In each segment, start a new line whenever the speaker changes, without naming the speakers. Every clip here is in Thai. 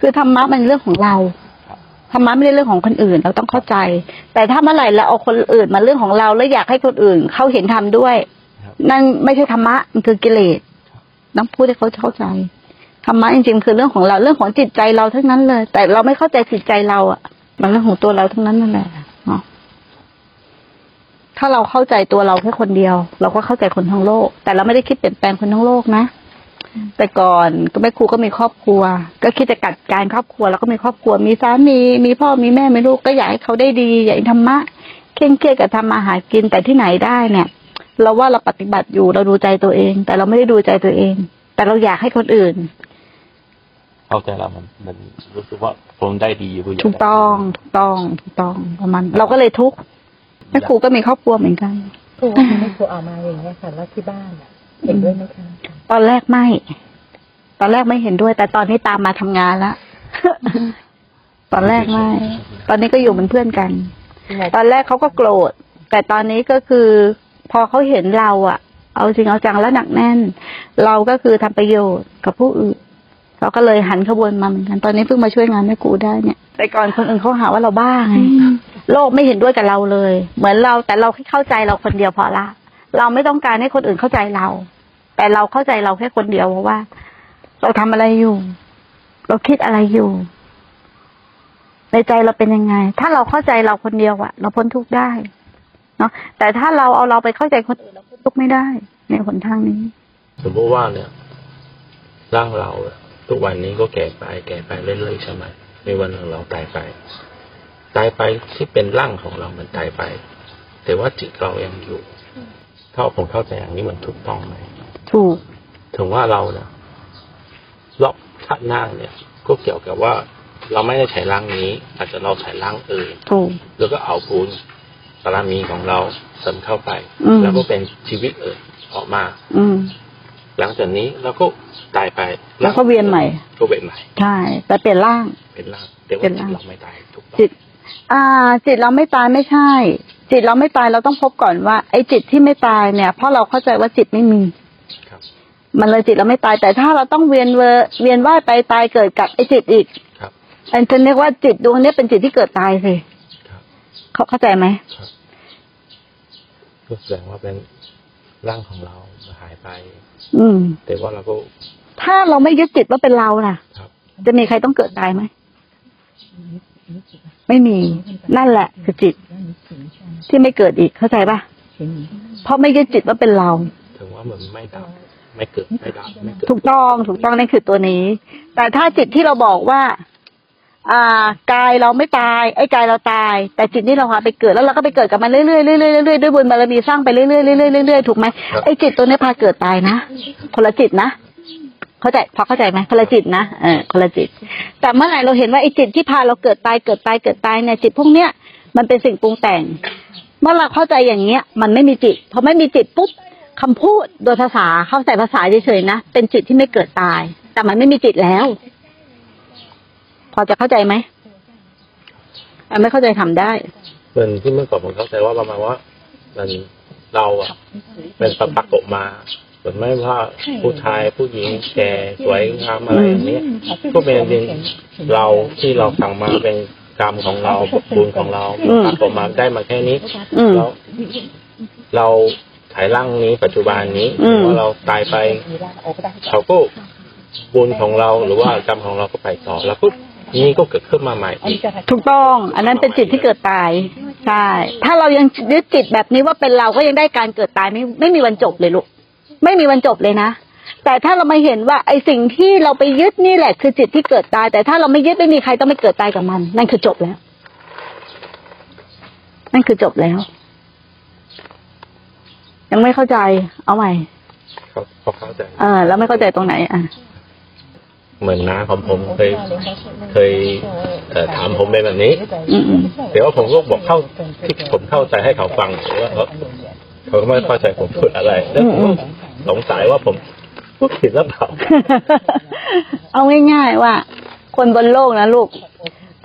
คือธรรมะมันเรื่องของเราธรรมะไม่ได้เรื่องของคนอื่น เราต้องเข้าใจ แต่ถ้าเมื่อไหร่เราเอาคนอื่นมาเรื่องของเราแล้วอยากให้คนอื่นเขาเห็นธรรมด้วย
ครับ
นั่นไม่ใช่ธรรมะมันคือกิเลสต้องพูดให้เขาเข้าใจธรรมะจริงๆคือเรื่องของเราเรื่องของจิตใจเราทั้งนั้นเลย แต่เราไม่เข้าใจจิตใจเราอะ มันเรื่องของตัวเราทั้งนั้นนั่นแหละเนาะถ้าเราเข้าใจตัวเราแค่คนเดียว เราก็เข้าใจคนทั้งโลก แต่เราไม่ได้คิดเปลี่ยนแปลงคนทั้งโลกนะ แต่ก่อนก็แม่ครูก็มีครอบครัว ก็คิดจะกัดการครอบครัวแล้วก็มีครอบครัวมีสามีมีพ่อมีแม่มีลูกก็อยากให้เขาได้ดีอยากให้ธรรมะเคร่งเครียดกับทำมาหากินแต่ที่ไหนได้เนี่ย เราว่าเราปฏิบัติอยู่เราดูใจตัวเอง แต่เราไม่ได้ดูใจตัวเอง แต่เราอยากให้คนอื่น
เข้าใจแล้วมันมันรู้สึกว่าผมได้ดีอยู่ยา
ถูกต้องถูกต้องถูกต้องประมาณเราก็เลยทุกข์แม่ครูก็มีครอบครัวเหมือนกัน
ครูว่าแม่ครูเอามาอย่างเงี้ยค่ะแล้วที่บ้านอะ เห็นด้วยไหมคะ
ตอนแรกไม่ ตอนแรกไม่เห็นด้วย แต่ตอนนี้ตามมาทำงานแล้วตอนแรกไม่ ตอนนี้ก็อยู่เป็นเพื่อนกัน ตอนแรกเขาก็โกรธ แต่ตอนนี้ก็คือ พอเขาเห็นเราอะเอาจริงเอาจังและหนักแน่น เราก็คือทำประโยชน์กับผู้อื่นเราก็เลยหันขบวนมาเหมือนกัน ตอนนี้เพิ่งมาช่วยงานแม่กูได้เนี่ย แต่ก่อนคนอื่นเขาหาว่าเราบ้าไง โลกไม่เห็นด้วยกับเราเลย เหมือนเราแต่เราแค่เข้าใจเราคนเดียวพอละ เราไม่ต้องการให้คนอื่นเข้าใจเรา แต่เราเข้าใจเราแค่คนเดียวเพราะว่า เราทำอะไรอยู่ เราคิดอะไรอยู่ ในใจเราเป็นยังไง ถ้าเราเข้าใจเราคนเดียวอะเราพ้นทุกข์ได้ เนาะแต่ถ้าเราเอาเราไปเข้าใจคนอื่นเราพ้นทุกข์ไม่ได้ ในหนทางนี้
สมมติว่าเนี่ยร่างเราทุกวันนี้ก็แก่ไป แก่ไปเรื่อยๆใช่ไหมในวันหนึ่งเราตายไป ตายไปที่เป็นร่างของเรามันตายไป แต่ว่าจิตเรายังอยู่ ถ้าผมเข้าใจอย่างนี้มันถูกต้องไหม
ถูก
ถึงว่าเราเนี่ยรอบชาติหน้าเนี่ย ก็เกี่ยวกับว่า เราไม่ได้ใช้ร่างนี้ อาจจะเราใช้ร่างอื่น
ถูก
แล้วก็เอาบุญบารมีของเราเสริมเข้าไป
อืม
แล้วก็เป็นชีวิตอื่นออกมา
อืม
หลังจากนี้เราก็ตายไป
แล้วก็เวียนใหม่
ก็เวียนใหม่
ใช่แต่เปลี่ยนร่าง
เป็นร่างแต่
เป็
ว่านจิ
ร่าง
ตเราไม่ตายถูกต้อง
จิต อ่า จิตเราไม่ตายไม่ใช่ จิตเราไม่ตายเราต้องพบก่อนว่า ไอ้จิตที่ไม่ตายเนี่ย เพราะเราเข้าใจว่าจิตไม่มี
ครับ
มันเลยจิตเราไม่ตายแต่ถ้าเราต้องเวียนเวอเวียนว่ายไปตายเกิดกับไอ้จิตอีก
ครับ
อันจะเรียกว่าจิตดวงเนี้ยเป็นจิตที่เกิดตายสิ
ครับ
เขาเข้าใจไหม
ครับก็แสดงว่าเป็นร่างของเราหายไป
อืม
แต่ว่าเราก็
ถ้าเราไม่ยึดจิตว่าเป็นเราน่ะ
ครับ
จะมีใครต้องเกิดตายไหม ไม่มีนั่นแหละ คือจิต ที่ไม่เกิดอีกเข้าใจปะเพราะไม่ยึดจิตว่าเป็นเรา
ถึงว่ามันไม่ดับไม่เกิดไม่ดับไม่เกิด
ถูกต้องถูกต้องนั่นคือตัวนี้ แต่ถ้าจิตที่เราบอกว่า อ่ากายเราไม่ตาย ไอ้กายเราตาย แต่จิตนี่เราพาไปเกิดแล้วเราก็ไปเกิดกับมันเรื่อยๆเรื่อยๆเรื่อยๆด้วยบุญบารมีสร้างไปเรื่อยๆเรื่อยๆเรื่อยๆถูกไหมไอ้จิตตัวนี้พาเกิดตายนะคนละจิตนะ เข้าใจพอเข้าใจไหมคนละจิตนะเออคนละจิต แต่เมื่อไหร่เราเห็นว่าไอ้จิตที่พาเราเกิดตายเกิดตายเกิดตายเนี่ยจิตพวกเนี้ยมันเป็นสิ่งปรุงแต่ง เมื่อเราเข้าใจอย่างเงี้ย มันไม่มีจิตพอไม่มีจิตปุ๊บคำพูดโดยภาษาเข้าใจภาษาเฉยๆนะเป็นจิตที่ไม่เกิดตาย แต่มันไม่มีจิตแล้ว พอจะเข้าใจไหมไม่เข้าใจทำได้
เหมือนที่เมื่อก่อนผมเข้าใจว่าประมาณว่ามันเราอะเป็นปรากมา เหมือนไม่ว่าผู้ชายผู้หญิงแก่สวยงามอะไรอย่างนี้ก็เป็นเป็นเราที่เราสั่งมาเป็นกรรมของเราบุญของเรา
อืม
ปรากฏมาได้มาแค่นี้
อืม
แล้วเราถ่ายร่างนี้ปัจจุบันนี้
อืม
ว่าเราตายไปเขาก็บุญของเราหรือว่ากรรมของเราก็ไปต่อแล้วปุ๊บนี่ก็เกิดขึ้นมาใหม่อีก
ถูกต้อง อันนั้นเป็นจิตที่เกิดตายใช่ถ้าเรายังยึดจิตแบบนี้ว่าเป็นเราก็ยังได้การเกิดตายไม่ไม่มีวันจบเลยลูก ไม่มีวันจบเลยนะ แต่ถ้าเรามาเห็นว่าไอสิ่งที่เราไปยึดนี่แหละ คือจิตที่เกิดตาย แต่ถ้าเราไม่ยึดไม่มีใครต้องไปเกิดตายกับมัน นั่นคือจบแล้ว นั่นคือจบแล้ว ยังไม่เข้าใจ เอาใหม่
เขาเขาเข้าใจ
เออแล้วไม่เข้าใจตรงไหนอะ
เหมือนน้าของผมเคยเคยเอ่อถามผมเป็นแบบนี้
อืมอืม
เดี๋ยวผมก็บอกเข้าที่ผมเข้าใจให้เขาฟังแต่ว่าเขาเขาก็ไม่เข้าใจผมพูดอะไรแล้วผมก็ สงสัยว่าผมพูดผิดหรือเปล่า
เอาง่ายๆว่า คนบนโลกนะลูก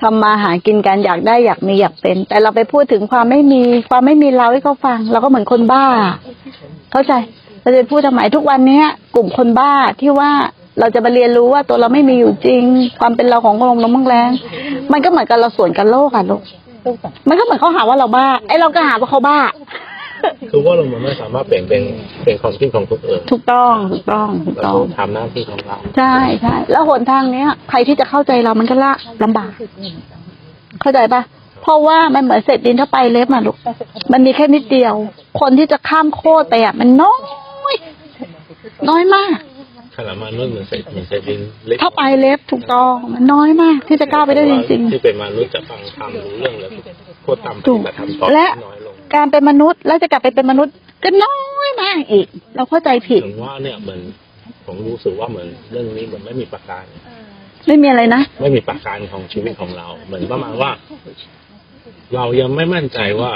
ทำมาหากินกันอยากได้อยากมีอยากเป็น แต่เราไปพูดถึงความไม่มีความไม่มีเราให้เขาฟัง เราก็เหมือนคนบ้า เข้าใจเราจะพูดทำไมทุกวันเนี้ยกลุ่มคนบ้าที่ว่าเราจะมาเรียนรู้ว่าตัวเราไม่มีอยู่จริง ความเป็นเราของลมลมบ้างแรง มันก็เหมือนกับเราสวนกันโลกอะลูกมันก็เหมือนเขาหาว่าเราบ้าไอ้เราก็หาว่าเขาบ้า
คือว่าเราไม่สามารถเปลี่ยนเป็นเป็นความคิดของคนอื่น
ถูกต้องถูกต้องถูก
เรา
ต้อง
ทำหน้าที่ของเรา
ใช่ใช่แล้วหนทางเนี้ย ใครที่จะเข้าใจเรามันก็ละลำบาก เข้าใจปะเพราะว่ามันเหมือนเศษดินถ้าไปเล็บมาลูกมันมีแค่นิดเดียว คนที่จะข้ามโคตรไปอะ มันน้อย น้อยมาก
ขนาดมนุษย์เหมือนเศษเหมือนเศษดินเล็ก
ถ้าไปเล็บถูกต้องมันน้อยมาก ที่จะก้าวไปได้จริง
ที่เป็นมนุษย์จะฟังธรรมรู้เรื่องแล้วโคตรตามปฏิบัติธรรมต่อ
และ
น้อยลง
ๆ การเป็นมนุษย์ แล้วจะกลับไปเป็นมนุษย์ก็น้อยมากอีก เราเข้าใจผิด
ถึงว่าเนี่ยเหมือนผมรู้สึกว่าเหมือนเรื่องนี้เหมือนไม่มีประการ
ไม่มีอะไรนะ
ไม่มีประการของชีวิตของเรา เหมือนประมาณว่า เรายังไม่มั่นใจว่า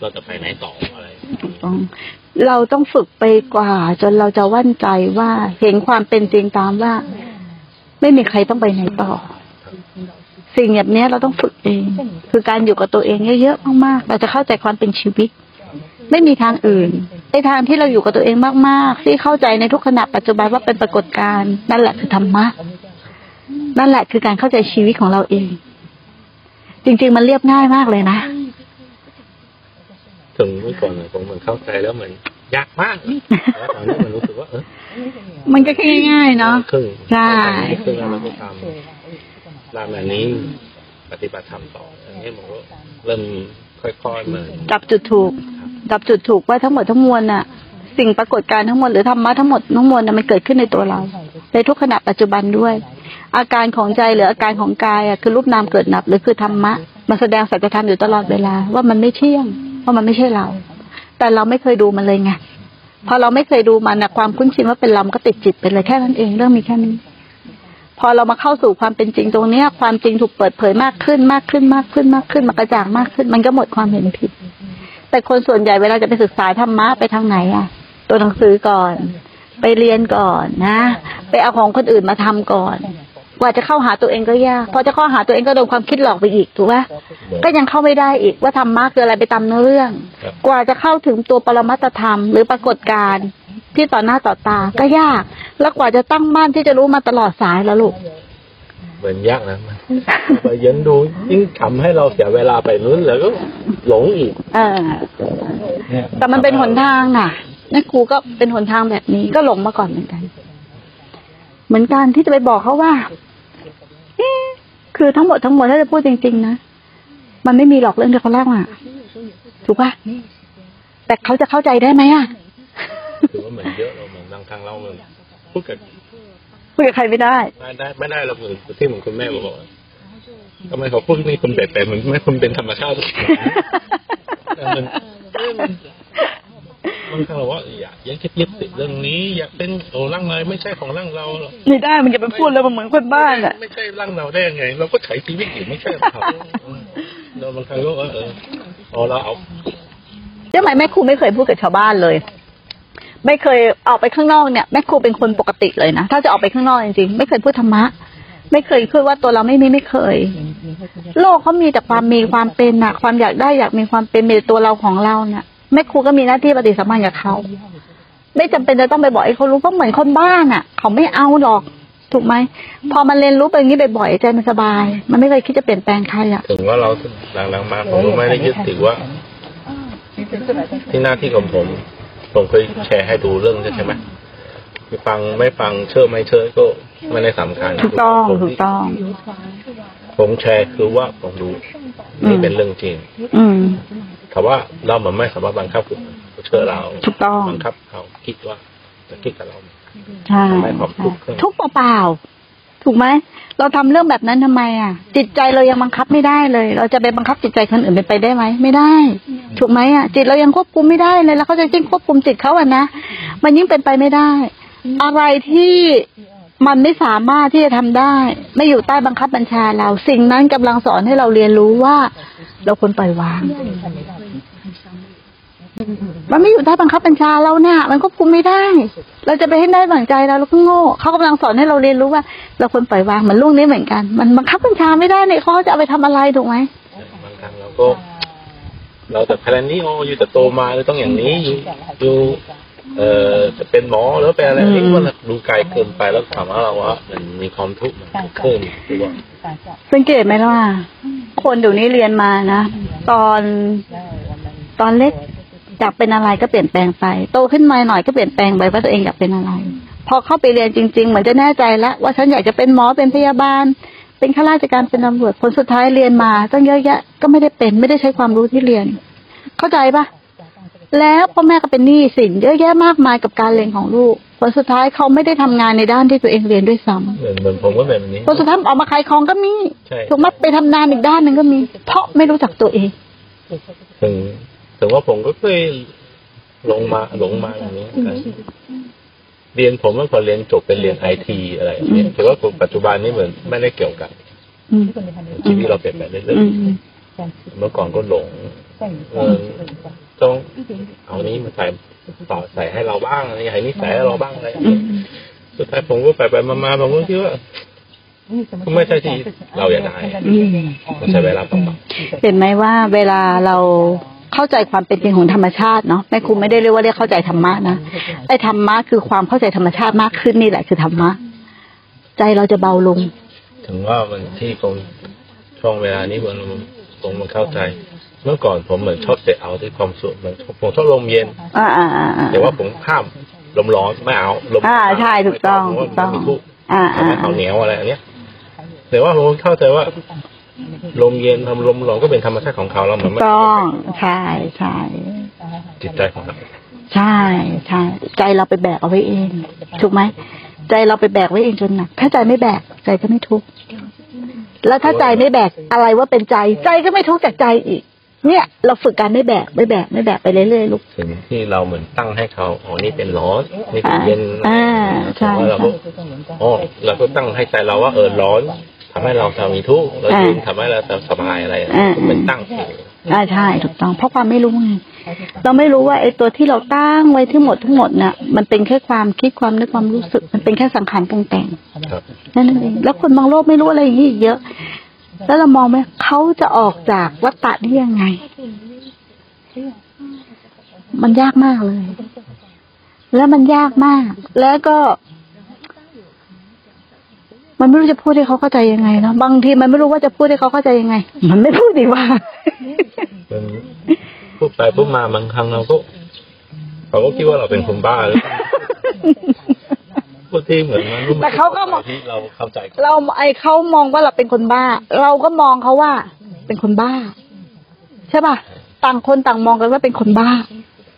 เราจะไปไหนต่ออะไร
ถูกต้องเราต้องฝึกไปกว่า จนเราจะวั่นใจว่าเห็นความเป็นจริงตามว่า ไม่มีใครต้องไปไหนต่อ สิ่งแบบเนี้ยเราต้องฝึกเอง คือการอยู่กับตัวเองเยอะๆมากๆ เราจะเข้าใจความเป็นชีวิต ไม่มีทางอื่นในทางที่เราอยู่กับตัวเองมากๆ ที่เข้าใจในทุกขณะปัจจุบันว่าเป็นปรากฏการณ์นั่นแหละคือธรรมะนั่นแหละคือการเข้าใจชีวิตของเราเอง จริง ๆ มันเรียบง่ายมากเลยนะ
ถึงเมื่อก่อนเนี่ยผมเหมือนเข้าใจแล้วเหมือนยากมากแล้วตอนนี้มันรู้สึกว่าเออ
มันก็แค่ง่ายๆเนาะ
ครึ่ง
ใช่
ครึ่งแล้วเราก็ทำ ตามแบบนี้ปฏิบัติธรรมต่ออย่างนี้ผมก็เริ่มค่อยๆเหมือน
จับจุดถูกจับจุดถูกว่าทั้งหมดทั้งมวลน่ะ สิ่งปรากฏการณ์ทั้งหมดหรือธรรมะทั้งหมดทั้งมวลน่ะมันเกิดขึ้นในตัวเรา ในทุกขณะปัจจุบันด้วย อาการของใจหรืออาการของกายอะคือรูปนามเกิดนับหรือคือธรรมะมาแสดงสัจธรรมอยู่ตลอดเวลา ว่ามันไม่เที่ยงว่ามันไม่ใช่เรา แต่เราไม่เคยดูมันเลยไงพอเราไม่เคยดูมันนะความคุ้นชินว่าเป็นเรามันก็ติดจิตไปเลยแค่นั้นเองเรื่องมีแค่นี้ พอเรามาเข้าสู่ความเป็นจริงตรงเนี้ย ความจริงถูกเปิดเผยมากขึ้นมากขึ้นมากขึ้นมากขึ้นมันกระจ่างมากขึ้น มันก็หมดความเห็นผิด แต่คนส่วนใหญ่เวลาจะไปศึกษาธรรมะไปทางไหนอะ ตัวหนังสือก่อน ไปเรียนก่อนนะ ไปเอาของคนอื่นมาทำก่อนกว่าจะเข้าหาตัวเองก็ยาก พอจะเข้าหาตัวเองก็โดนความคิดหลอกไปอีกถูกปะก็ยังเข้าไม่ได้อีกว่าธรรมะคืออะไรไปตามเนื้อเรื่อง
ครับ
กว่าจะเข้าถึงตัวปรมัตถธรรม หรือปรากฏการณ์ ที่ต่อหน้าต่อตาก็ยาก แล้วกว่าจะตั้งมั่นที่จะรู้มาตลอดสายแล้วลูก
เหมือนยากนะมันไปเย็นดูยิ่งทำให้เราเสียเวลาไปนู้นแล้วก็หลงอีก
เออแต่มันเป็นหนทางน่ะนั่นครูก็เป็นหนทางแบบนี้ก็หลงมาก่อนเหมือนกัน เหมือนกันที่จะไปบอกเขาว่าเอ๊ะคือทั้งหมดทั้งมวลถ้าจะพูดจริงๆนะมันไม่มีหรอกเรื่องที่เขาเล่าอะถูกปะแต่เขาจะเข้าใจได้ไหมอะ
ถือว่าเหมือนเยอะเราเหมือนบางครั้งเราเหมือนพูดกับ
พูดกับใครไม่ได้
ไม่ได้ไม่ได้เราเหมือนที่เหมือนคุณแม่บอกว่าทำไมเขาพูดนี่คุณแปลกๆเหมือนไม่คุณเป็นธรรมชาติแต่มันบางครั้งเราว่าอยากยังคิดยึดติดเรื่องนี้ อยากเป็นโอ้ร่างเลยไม่ใช่ของร่างเราหรอก
ไม่ได้มันจะไปพูดแล้วมันเหมือนคนบ้านอะ
ไม่ใช่ร่างเราได้ยังไง เราก็ใช้ชีวิตอยู่ไม่ใช่ของเขาเราบางครั้งก็ว่าเออเอาเราเอา
ทำไมแม่ครูไม่เคยพูดกับชาวบ้านเลย ไม่เคยออกไปข้างนอกเนี่ยแม่ครูเป็นคนปกติเลยนะถ้าจะออกไปข้างนอกจริงๆไม่เคยพูดธรรมะ ไม่เคยพูดว่าตัวเราไม่มีไม่เคย โลกเขามีแต่ความมีความเป็นน่ะความอยากได้อยากมีความเป็นมีแต่ตัวเราของเราเนี่ยแม่ครูก็มีหน้าที่ปฏิสัมพันธ์กับเขาไม่จำเป็นจะต้องไปบอกให้เขารู้ก็เหมือนคนบ้านอะ เขาไม่เอาหรอกถูกไหมพอมันเรียนรู้ไปอย่างนี้บ่อยๆใจมันสบาย มันไม่เคยคิดจะเปลี่ยนแปลงใครอะ
ถึงว่าเราหลังๆมาผมก็ไม่ได้ยึดติดว่า ที่หน้าที่ของผม ผมเคยแชร์ให้ดูเรื่องนี้ใช่ไหมไม่ฟังไม่ฟังเชื่อไม่เชื่อก็ไม่ได้สำคัญ
ถูกต้อง
ผม
ถูกต้อง
ผมแชร์คือว่าผมรู้
อืม
นี่เป็นเรื่องจริง
อืม
แต่ว่าเราเหมือนไม่สามารถบังคับคนอื่นเขาเชื่อเรา
ถูกต้อง
บังคับเขาคิดว่าจะคิดกับเรา
ใช่
ทำให้ความทุกข์ขึ้น
ทุกข์เปล่าๆ ถูกไหมเราทำเรื่องแบบนั้นทำไมอะ จิตใจเรายังบังคับไม่ได้เลย เราจะไปบังคับจิตใจคนอื่นเป็นไปได้ไหมไม่ได้ ถูกไหมอะ จิตเรายังควบคุมไม่ได้เลย แล้วเขาจะยิ่งควบคุมจิตเขาอะนะมันยิ่งเป็นไปไม่ได้ อะไรที่มันไม่สามารถที่จะทำได้ ไม่อยู่ใต้บังคับบัญชาเรา สิ่งนั้นกำลังสอนให้เราเรียนรู้ว่า เราควรปล่อยวาง มันไม่อยู่ใต้บังคับบัญชาเราเนี่ย มันควบคุมไม่ได้ เราจะไปให้ได้บังใจเราเราก็โง่เขากำลังสอนให้เราเรียนรู้ว่า เราควรปล่อยวางเหมือนลูกนี้เหมือนกัน มันบังคับบัญชาไม่ได้เนี่ยเขาจะเอาไปทำอะไรถูกไหม
บางครั้งเราก็ เราแต่แพลนนี้โออยู่แต่โตมาเราต้องอย่างนี้อยู่อยู่เออจะเป็นหมอหรือเป็นอะไร
อืม
นี่ก็ดูไกลเกินไปแล้วถามว่าเราว่ามันมีความทุกข์มันเพิ่มตัว
สังเกตไหมล่ะว่าคนเดี๋ยวนี้เรียนมานะ ตอนตอนเล็ก อยากเป็นอะไรก็เปลี่ยนแปลงไป โตขึ้นมาหน่อยก็เปลี่ยนแปลงไปว่าตัวเองอยากเป็นอะไร พอเข้าไปเรียนจริง ๆ เหมือนจะแน่ใจแล้ว ว่าฉันอยากจะเป็นหมอเป็นพยาบาล เป็นข้าราชการเป็นตำรวจผลสุดท้ายเรียนมาตั้งเยอะแยะก็ไม่ได้เป็นไม่ได้ใช้ความรู้ที่เรียน เข้าใจปะแล้วพ่อแม่ก็เป็นหนี้สินเยอะแยะมากมายกับการเรียนของลูกผลสุดท้ายเขาไม่ได้ทำงานในด้านที่ตัวเองเรียนด้วยซ้ำ
เหมือนเหมือนผมก็เป็นแบบนี้
ผลสุดท้ายออกมาขายของก็มี
ใช่
ถูกไหมไปทำงานอีกด้านหนึ่งก็มี เพราะไม่รู้จักตัวเอง
ถึงถึงว่าผมก็เคยลงมาหลงมาอย่างนี้เหมือนกันเรียนผมเมื่อก่อนเรียนจบเป็นเรียนไอทีอะไรอย่างเงี้ยแต่ว่าผมปัจจุบันนี้เหมือนไม่ได้เกี่ยวกัน
อืม
ชีวิตเราเปลี่ยนไปเรื่อย
อืม
ๆเมื่อก่อนก็หลงเออต้องเอานี้มาใส่ต่อใส่ให้เราบ้างอะไรอย่างนี้ใส่ให้เราบ้างอะไรอย่าง
อื
เงี้ย
ม
สุดท้ายผมก็ไปไปๆมาๆผมก็คิดว่าไม่ใช่ที่เราอยากได้มันใช้เวลาต้องปรับ
เห็นไหมว่าเวลาเรา เข้าใจความเป็นจริงของธรรมชาติเนาะแม่ครูไม่ได้เรียกว่าเรียกเข้าใจธรรมะนะไอ้ธรรมะคือความเข้าใจธรรมชาติมากขึ้นนี่แหละคือธรรมะใจเราจะเบาลง
ถึงว่ามันที่ผมช่วงเวลานี้ผมผมมันเข้าใจ เมื่อก่อนผมเหมือนชอบเตะเอาที่ความสุขเหมือนผมชอบลมเย็น
อ่าอ่าอ่าอ่า
แต่ว่าผมข้ามลมร้อนไม่เอาลม
อ่าใช่ถูกต้อง
ผม
ถู
ว่าก
ต้อง
มันทุกข์
อ่า
ทำ
อ่า
ให้เขาเหนียวอะไรอันเนี้ยแต่ว่าผมเข้าใจว่า ลมเย็นทำลมร้อนก็เป็นธรรมชาติของเขาเราเหมือนไม่
ต้องใช่ใช่
จิตใจของเรา
ใช่ใช่ใจเราไปแบกเอาไว้เองถูกไหมใจเราไปแบกไว้เองจนหนักถ้าใจไม่แบกใจก็ไม่ทุกข์แล้วถ้าใจไม่แบกอะไรว่าเป็นใจ ใจก็ไม่ทุกข์จากใจอีก เนี่ย เราฝึกการไม่แบกไม่แบกไม่แบกไปเรื่อยๆลูก
ถึงที่เราเหมือนตั้งให้เขาอ๋อนี่เป็นร้อนนี่เป็นเย็น
อ่าใช่
แต่ว่าเราก็อ๋อเราก็ตั้งให้ใจเราว่าเออร้อน ทำให้เราทำมีทุกข์แล้วเย็นทำให้เราสบายอะไรก็เหมือนตั้งเอง
อ่าใช่ถูกต้อง เพราะความไม่รู้ไงเราไม่รู้ว่าไอ้ตัวที่เราตั้งไว้ทั้งหมดทั้งหมดน่ะ มันเป็นแค่ความคิดความนึกความรู้สึก มันเป็นแค่สังขารปรุงแต่ง
ครับ
นั่นเองแล้วคนมองโลกไม่รู้อะไรอย่างนี้อีกเยอะ แล้วเรามองไหมเขาจะออกจากวัฏฏะนี้ยังไง มันยากมากเลย แล้วมันยากมาก แล้วก็ มันไม่รู้จะพูดให้เขาเข้าใจยังไงเนาะบางทีมันไม่รู้ว่าจะพูดให้เขาเข้าใจยังไง มันไม่พูดดีกว่า
มันพูดไปพูดมาบางครั้งเราก็เขาก็คิดว่าเราเป็นคนบ้าหรือเปล่าพูดที่เหมือนมันรู้
แต่เขาก็มอง
ที่เราเข้าใจกัน
เราไอเขามองว่าเราเป็นคนบ้า เราก็มองเขาว่า เป็นคนบ้า ใช่ป่ะต่างคนต่างมองกันว่าเป็นคนบ้า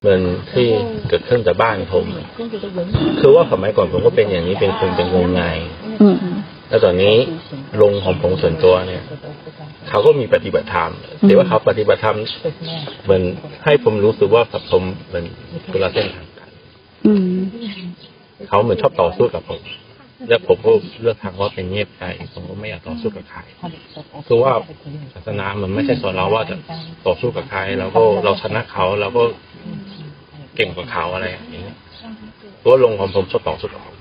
เหมือนที่เกิดขึ้นจากบ้านผม คือว่าสมัยก่อนผมก็เป็นอย่างนี้เป็นคนเป็นงมงาย
อืม
แล้วตอนนี้ลงของผมส่วนตัวเนี่ย เขาก็มีปฏิบัติธรรมแต่ว่าเขาปฏิบัติธรรมเหมือนให้ผมรู้สึกว่ากับผมเหมือนคนละเส้นทางกัน
อืม
เขาเหมือนชอบต่อสู้กับผม แล้วผมก็เลือกทางว่าเป็นเงียบใจผมก็ไม่อยากต่อสู้กับใครคือว่าศาสนามันไม่ใช่สอนเราว่าจะต่อสู้กับใคร แล้วก็เราชนะเขาเราก็เก่งกว่าเขาอะไรอย่างนี้เพราะว่าลงของผมชอบต่อสู้กับเขา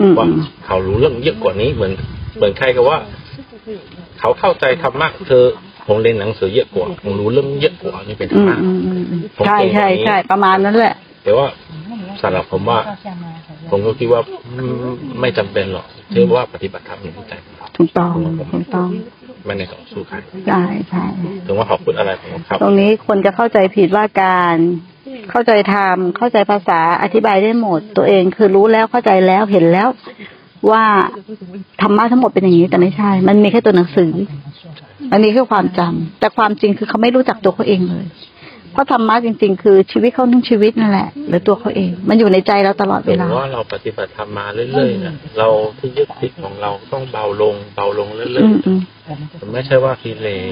อืม
ว่าเขารู้เรื่องเยอะกว่านี้เหมือน เหมือนใครก็ว่า เขาเข้าใจธรรมะเธอผมเรียนหนังสือเยอะกว่าผมรู้เรื่องเยอะกว่านี่เป็นธร
อื
ร
ม
มะ
อืมอืมอืมใช่ใช่ใช่ประมาณนั้นแหละ
แต่ว่าสำหรับผมว่า ผมก็คิดว่าอืมไม่จำเป็นหรอกที่ว่าปฏิบัติธรรมอยู่ที่ใจของเรา
ถูกต้องถูกต้อง
ไม่ในต่อสู้ใคร
ใช่ใช่
ถึงว่าเขาพูดอะไรผมก็ครับ
ตรงนี้คนจะเข้าใจผิดว่าการ เข้าใจธรรมเข้าใจภาษาอธิบายได้หมด ตัวเองคือรู้แล้วเข้าใจแล้วเห็นแล้ว ว่าธรรมะทั้งหมดเป็นอย่างนี้ แต่ไม่ใช่ มันมีแค่ตัวหนังสืออันนี้คือความจำแต่ความจริงคือเขาไม่รู้จักตัวเขาเองเลย เพราะธรรมะจริง ๆ คือชีวิตเขาทั้งชีวิตนั่นแหละหรือตัวเขาเอง มันอยู่ในใจเราตลอด
ถึ
เว
ง
ลา
ว่าเราปฏิบัติธรรมมาเรื่อยๆนะเราที่ยึดติดของเราต้องเบาลง เบาลงเรื่อย
อืมอืม
ๆมันไม่ใช่ว่ากิเลส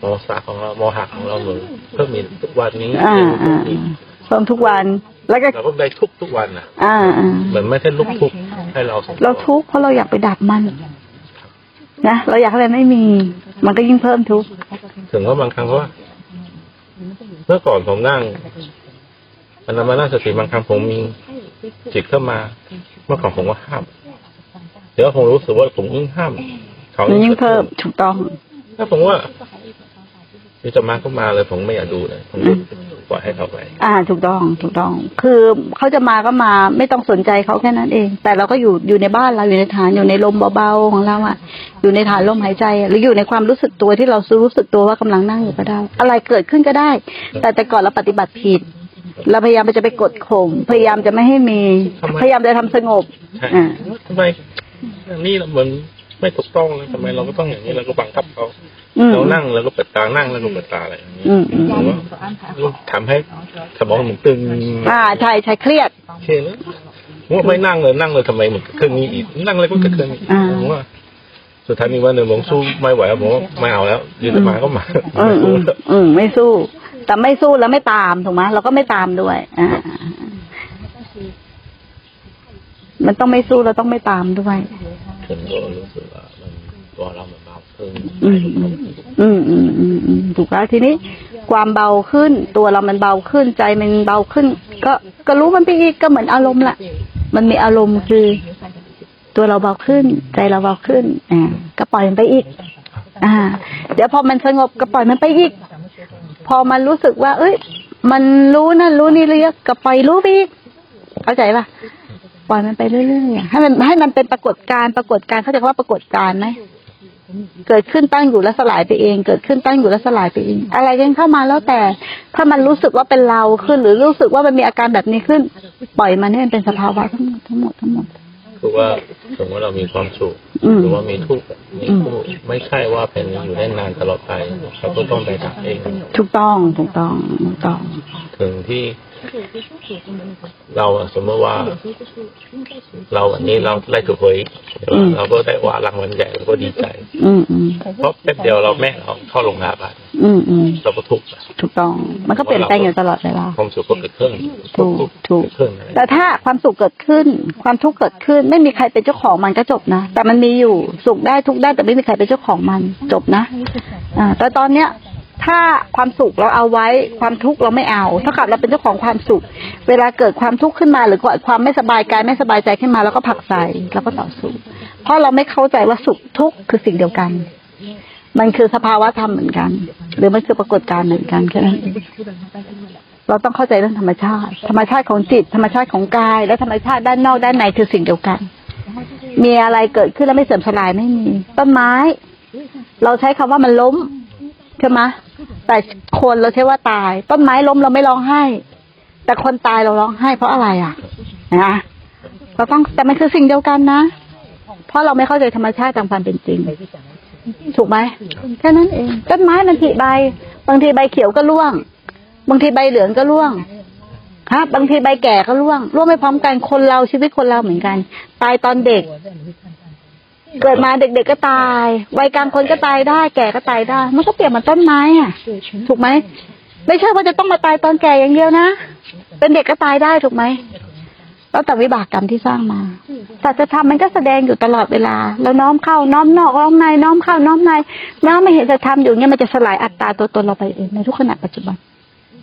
โมสะของเราโมหะของเราเหมือนเพิ่มมีทุกวันนี้
อ่าอ่าอ่าเพิ่มทุกวัน แล้วก็
เราก็ได้ทุกทุกวันน่ะ
อ่าอ่า
เหมือนไม่ใช่ลุกทุกข์ให้เราสง
เราทุกข์เพราะเราอยากไปดับมันนะเราอยากให้มันไม่มี มันก็ยิ่งเพิ่มทุกข์
ถึงว่าบางครั้งว่าเมื่อก่อนผมนั่งมันมานั่งสติบางครั้งผมมีจิตเข้ามา เมื่อก่อนผมก็ห้ามเดี๋ยวผมรู้สึกว่าผมยิ่งห้ามเขา
มันยิ่งเพิ่มถูกต้อง
ถ้าผมว่า ที่จะมาก็มาเลยผมไม่อยากดูเลยผม
อืม
ปล่อยให้เขาไป
อ่า ถูกต้องถูกต้อง คือเขาจะมาก็มาไม่ต้องสนใจเขาแค่นั้นเอง แต่เราก็อยู่อยู่ในบ้านเราอยู่ในฐานอยู่ในลมเบาๆของเราอะอยู่ในฐานลมหายใจอะหรืออยู่ในความรู้สึกตัวที่เรารู้สึกตัวว่ากำลังนั่งอยู่ก็ได้ อะไรเกิดขึ้นก็ได้ แต่แต่ก่อนเราปฏิบัติผิดเราพยายามจะไปกดข่มพยายามจะไม่ให้มี
ทำไม
พยายามจะทำสงบ
ใช่
อ่า
ทำไมอันนี่เหมือนไม่ถูกต้องเลยทำไมเราก็ต้องอย่างนี้เราก็บังคับเขา
อืม
เรานั่งเราก็เปิดตานั่งแล้วก็เปิดตาอะไรอย่างนี้
อืมอืม
ผมว่าทำให้สมองมันตึง
อ่าใช่ใช่เครียด
เช่นผมว่าไม่นั่งเลยนั่งเลยทำไมมันเกิดขึ้นนี้อีกนั่งเลยก็เกิดขึ้นนี้
อ่า
ผมว่าสุดท้ายมีวันหนึ่งผมสู้ไม่ไหวแล้วผมว่าไม่เอาแล้วยืนมาก็มา
อืมอืมอืมไม่สู้ แต่ไม่สู้แล้วไม่ตามถูกไหมเราก็ไม่ตามด้วย อ่ามันต้องไม่สู้เราต้องไม่ตามด้วย
ถึงก็รู้สึกว่ามันตัวเราเหมือนเบาขึ้น
อืมอืมอืมอืมอืมถูกแล้วทีนี้ ความเบาขึ้น ตัวเรามันเบาขึ้นใจมันเบาขึ้น ก็ก็รู้มันไปอีกก็เหมือนอารมณ์แหละมันมีอารมณ์คือ ตัวเราเบาขึ้น ใจเราเบาขึ้นอ่าก็ปล่อยมันไปอีก อ่า เดี๋ยวพอมันสงบก็ปล่อยมันไปอีก พอมันรู้สึกว่า เอ้ย มันรู้นั่นรู้นี่เรียกก็ปล่อยรู้ไปอีกเข้าใจปะปล่อยมันไปเรื่อยๆให้มันให้มันเป็นปรากฏการณ์ปรากฏการณ์เขาใจคำว่าปรากฏการณ์ไหม เกิดขึ้นตั้งอยู่แล้วสลายไปเอง เกิดขึ้นตั้งอยู่แล้วสลายไปเอง อะไรกันเข้ามาแล้วแต่ ถ้ามันรู้สึกว่าเป็นเราขึ้น หรือรู้สึกว่ามันมีอาการแบบนี้ขึ้น ปล่อยมันให้มันเป็นสภาวะทั้งหมดทั้งหมดทั้งหมด
คือว่าสมมติเรามีความสุข
อืม
หรือว่ามีทุกข์มีทุกข์ไม่ใช่ว่าเป็นอยู่ได้นานตลอดไปเราก็ต้องไปดับเอง
ถูกต้องถูกต้องถูกต้อง
ถึงที่ เราอะสมมติว่า เราวันนี้เราไล่ถูกหวยเราก็ได้ว่ารางวัลใหญ่เราก็ดีใจ
อืมอืม
เพราะแป๊บเดียวเราแม่เราเข้าโรงพยาบาล
อืมอืม
เราก็ทุกข์อะ
ถูกต้อง มันก็เปลี่ยนแปลงอยู่ตลอดเวลา
ความสุขก็เกิดขึ้น
ถูกถูก
เกิดขึ้นอะไร
แต่ถ้าความสุขเกิดขึ้น ความทุกข์เกิดขึ้น ไม่มีใครเป็นเจ้าของมันก็จบนะแต่มันมีอยู่สุขได้ทุกข์ได้แต่ไม่มีใครเป็นเจ้าของมันจบนะอ่าแต่ตอนเนี้ย ถ้าความสุขเราเอาไว้ความทุกข์เราไม่เอาถ้ากับเราเป็นเจ้าของความสุข เวลาเกิดความทุกข์ขึ้นมา หรือเกิดความไม่สบายกายไม่สบายใจขึ้นมาเราก็ผลักใส่แล้วก็ต่อสู้ เพราะเราไม่เข้าใจว่าสุขทุกข์คือสิ่งเดียวกัน มันคือสภาวะธรรมเหมือนกัน หรือมันคือปรากฏการณ์เหมือนกันแค่นั้นเราต้องเข้าใจเรื่องธรรมชาติ ธรรมชาติของจิต ธรรมชาติของกาย และธรรมชาติด้านนอกด้านในคือสิ่งเดียวกัน มีอะไรเกิดขึ้นแล้วไม่เสื่อมสลายไม่มี ต้นไม้ เราใช้คำว่ามันล้มใช่ไหม แต่คนเราใช้ว่าตาย ต้นไม้ล้มเราไม่ร้องไห้ แต่คนตายเราร้องไห้เพราะอะไรอะนะเราต้องแต่มันคือสิ่งเดียวกันนะ เพราะเราไม่เข้าใจธรรมชาติตามความเป็นจริง ถูกไหมแค่นั้นเองต้นไม้มันผลิใบ บางทีใบเขียวก็ร่วง บางทีใบเหลืองก็ร่วงฮะบางทีใบแก่ก็ร่วงร่วงไม่พร้อมกันคนเราชีวิตคนเราเหมือนกัน ตายตอนเด็ก เกิดมาเด็กๆก็ตายวัยกลางคนก็ตายได้ แก่ก็ตายได้ มันก็เปรียบเหมือนต้นไม้อะ ถูกไหมไม่ใช่ว่าจะต้องมาตายตอนแก่อย่างเดียวนะ เป็นเด็กก็ตายได้ถูกไหมแล้วแต่วิบากกรรมที่สร้างมาสัจธรรมมันก็แสดงอยู่ตลอดเวลา แล้วน้อมเข้าน้อมนอกน้อมในน้อมเข้าน้อมในน้อมไม่เห็นสัจธรรมอยู่เงี้ยมันจะสลายอัตตาตัวตนเราไปเองในทุกขณะปัจจุบัน